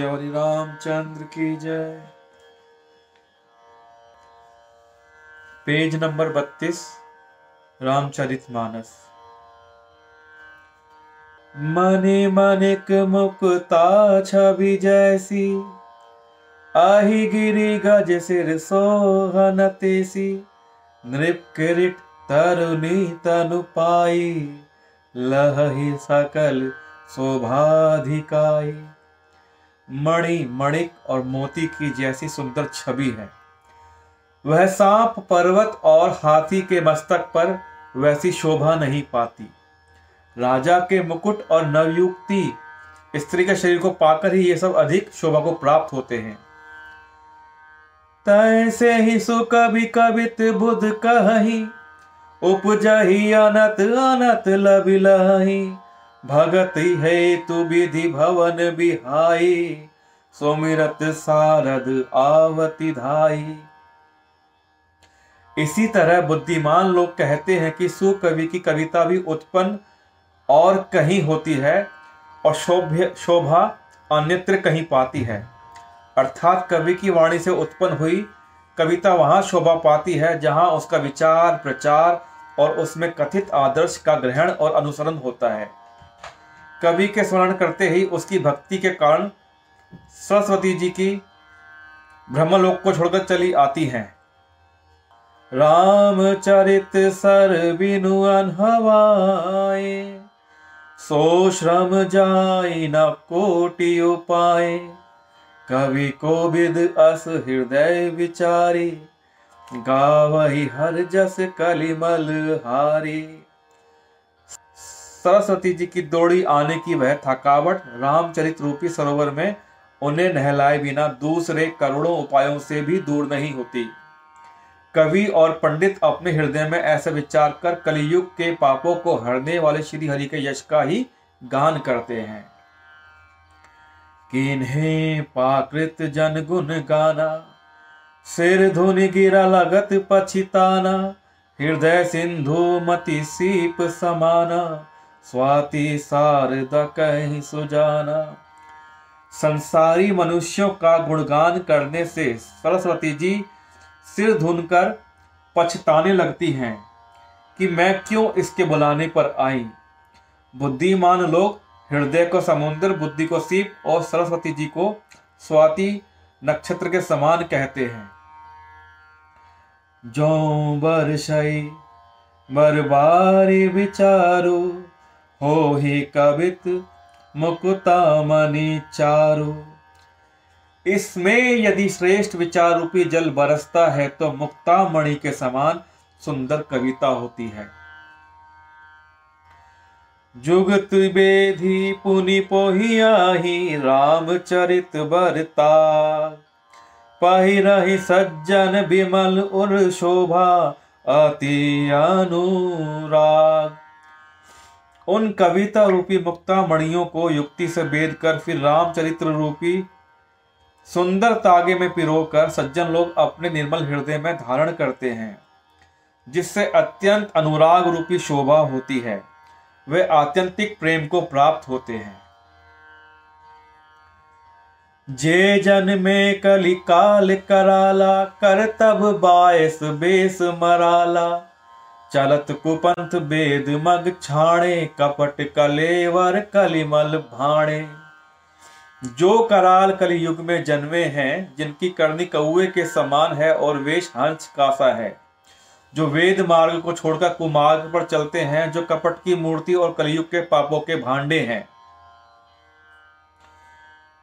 हरि रामचंद्र की जय। Page number बत्तीस, रामचरित मानस। मने मनिक मुक्ता छवि जैसी, आही गिरी गज सिर सोहन तेसी, नृप किरीट तरुणी तनु पाई, लहहि सकल शोभाधिकाई। मणि, मणिक और मोती की जैसी सुंदर छवि है। वह सांप, पर्वत और हाथी के मस्तक पर वैसी शोभा नहीं पाती। राजा के मुकुट और नवयुक्ति स्त्री के शरीर को पाकर ही ये सब अधिक शोभा को प्राप्त होते हैं। तैसे ही सु कवि कवित बुध कही, उपजही अनत अनत लबि लही। भगत है तु विधि भवन बिहाई सोमिरत सारद आवति धाई। इसी तरह बुद्धिमान लोग कहते हैं कि सुकवि की कविता भी उत्पन्न और कहीं होती है और शोभ्य, शोभा अन्यत्र कहीं पाती है। अर्थात कवि की वाणी से उत्पन्न हुई कविता वहाँ शोभा पाती है, जहाँ उसका विचार, प्रचार और उसमें कथित आदर्श का ग्रहण और अनुसरण होता है। कवि के स्मरण करते ही उसकी भक्ति के कारण सरस्वती जी की ब्रह्मलोक को छोड़कर चली आती हैं। रामचरित सर बिनु अनहवाए सो श्रम जाई न कोटि उपाय कवि को विद अस हृदय विचारी, गावही हर जस कलिमल हारी। सरस्वती जी की दौड़ी आने की वह थकावट रामचरित रूपी सरोवर में उन्हें नहलाए बिना दूसरे करोड़ों उपायों से भी दूर नहीं होती। कवि और पंडित अपने हृदय में ऐसा विचार कर कलयुग के पापों को हरने वाले श्री हरि के यश का ही गान करते हैं। किन्हें पाकृत जन गुण गाना, सिर धुनि गिरा लगत पछिताना, हृदय सिंधु मति सीप समाना स्वाति सारद कहीं सुजाना। संसारी मनुष्यों का गुणगान करने से सरस्वती जी सिर धुनकर पछताने लगती हैं कि मैं क्यों इसके बुलाने पर आई। बुद्धिमान लोग हृदय को समुद्र, बुद्धि को सीप और सरस्वती जी को स्वाति नक्षत्र के समान कहते हैं। जो बरसई बरबारी विचारो हो ही कवित मुकुता मनी चारो। इसमें यदि श्रेष्ठ विचार रूपी जल बरसता है तो मुक्ता मणि के समान सुंदर कविता होती है। जुगत बेधी पुनि पोहियाही रामचरित बरता। पहिरहि सज्जन विमल उर शोभा अति अनुराग। उन कविता रूपी मुक्ता मणियों को युक्ति से बेद कर फिर रामचरित्र रूपी सुंदर तागे में पिरोकर सज्जन लोग अपने निर्मल हृदय में धारण करते हैं, जिससे अत्यंत अनुराग रूपी शोभा होती है। वे आत्यंतिक प्रेम को प्राप्त होते हैं। जे जन में कली काल कराला, कर तब बायस बेस मराला। चलत कुपंथ बेद मग छाणे, कपट कलेवर कलिमल भाणे। जो कराल कलि युग में जन्मे हैं, जिनकी करनी कौए के समान है और वेश हंस कासा है। जो वेद मार्ग को छोड़कर कुमार्ग पर चलते हैं, जो कपट की मूर्ति और कलयुग के पापों के भांडे हैं।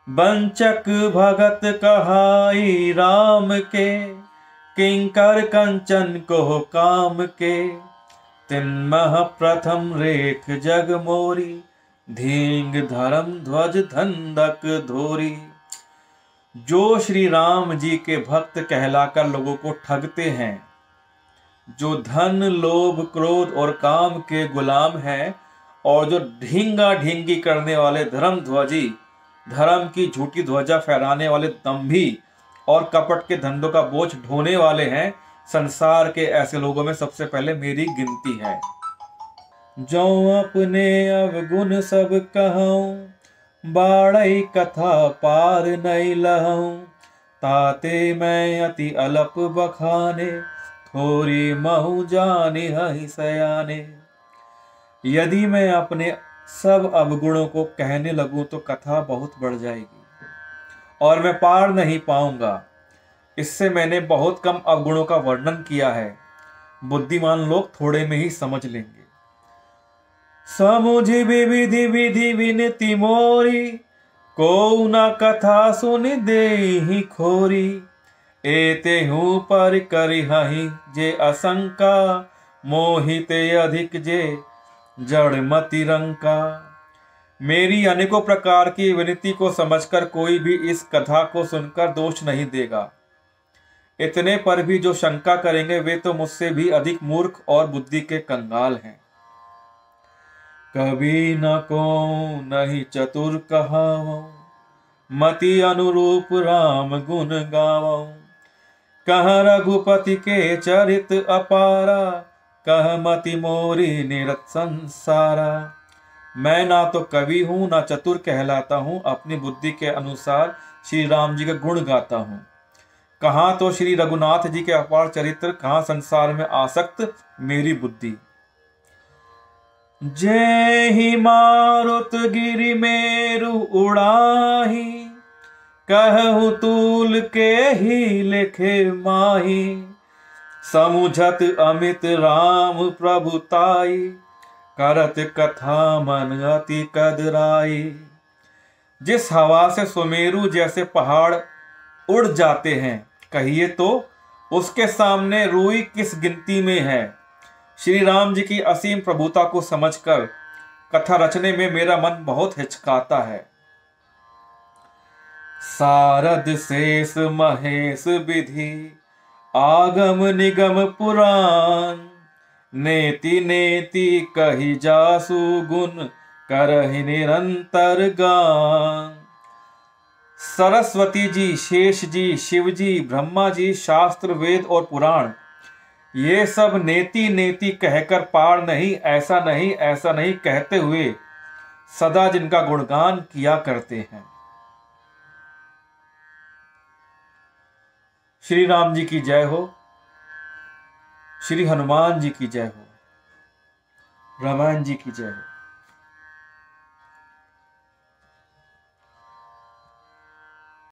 बंचक भगत कहाई राम के किंकर कंचन को काम के। तिन्मह प्रथम रेख जग मोरी, धींग धर्म ध्वज धंधक धोरी। जो श्री राम जी के भक्त कहलाकर लोगों को ठगते हैं, जो धन, लोभ, क्रोध और काम के गुलाम हैं, और जो ढींगा ढींगी करने वाले धर्म ध्वजी, धर्म की झूठी ध्वजा फहराने वाले दम्भी और कपट के धंधों का बोझ ढोने वाले हैं। संसार के ऐसे लोगों में सबसे पहले मेरी गिनती है। जो अपने अवगुण सब कहूँ बाड़ई कथा पार नहीं लहूं ताते मैं अति अलप बखाने, थोरी महु जाने हई सयाने। यदि मैं अपने सब अवगुणों को कहने लगूं तो कथा बहुत बढ़ जाएगी। और मैं पार नहीं पाऊँगा। इससे मैंने बहुत कम अवगुणों का वर्णन किया है। बुद्धिमान लोग थोड़े में ही समझ लेंगे। समुझी विधि विधि विनती मोरी को न कथा सुन दे ही खोरी। एते हूँ पर करी हही जे असंका, मोहित अधिक जे जड़ मति रंका। मेरी अनेकों प्रकार की विनती को समझकर कोई भी इस कथा को सुनकर दोष नहीं देगा। इतने पर भी जो शंका करेंगे, वे तो मुझसे भी अधिक मूर्ख और बुद्धि के कंगाल हैं। कभी न को नहीं चतुर कहावो मति अनुरूप राम गुण गावो कह रघुपति के चरित अपारा, कह मति मोरी निरत संसारा। मैं ना तो कवि हूँ, ना चतुर कहलाता हूँ, अपनी बुद्धि के अनुसार श्री राम जी का गुण गाता हूँ। कहा तो श्री रघुनाथ जी के अपार चरित्र, कहा संसार में आसक्त मेरी बुद्धि। जय ही मारुत गिरि मेरु उड़ाही, कहु तूल के ही लिखे माही, समुझत अमित राम प्रभुताई करत कथा मन अति कदराई। जिस हवा से सुमेरु जैसे पहाड़ उड़ जाते हैं, कहिए तो उसके सामने रूई किस गिनती में है? श्री राम जी की असीम प्रभुता को समझकर कथा रचने में मेरा मन बहुत हिचकाता है। सारद शेष महेश विधि, आगम निगम पुराण नेति नेति कही जासु गुण, करहि निरंतर गान। सरस्वती जी, शेष जी, शिव जी, ब्रह्मा जी, शास्त्र, वेद और पुराण, ये सब नेति नेति कहकर पार नहीं, ऐसा नहीं ऐसा नहीं कहते हुए सदा जिनका गुणगान किया करते हैं। श्री राम जी की जय हो। श्री हनुमान जी की जय हो। रामायण जी की जय हो।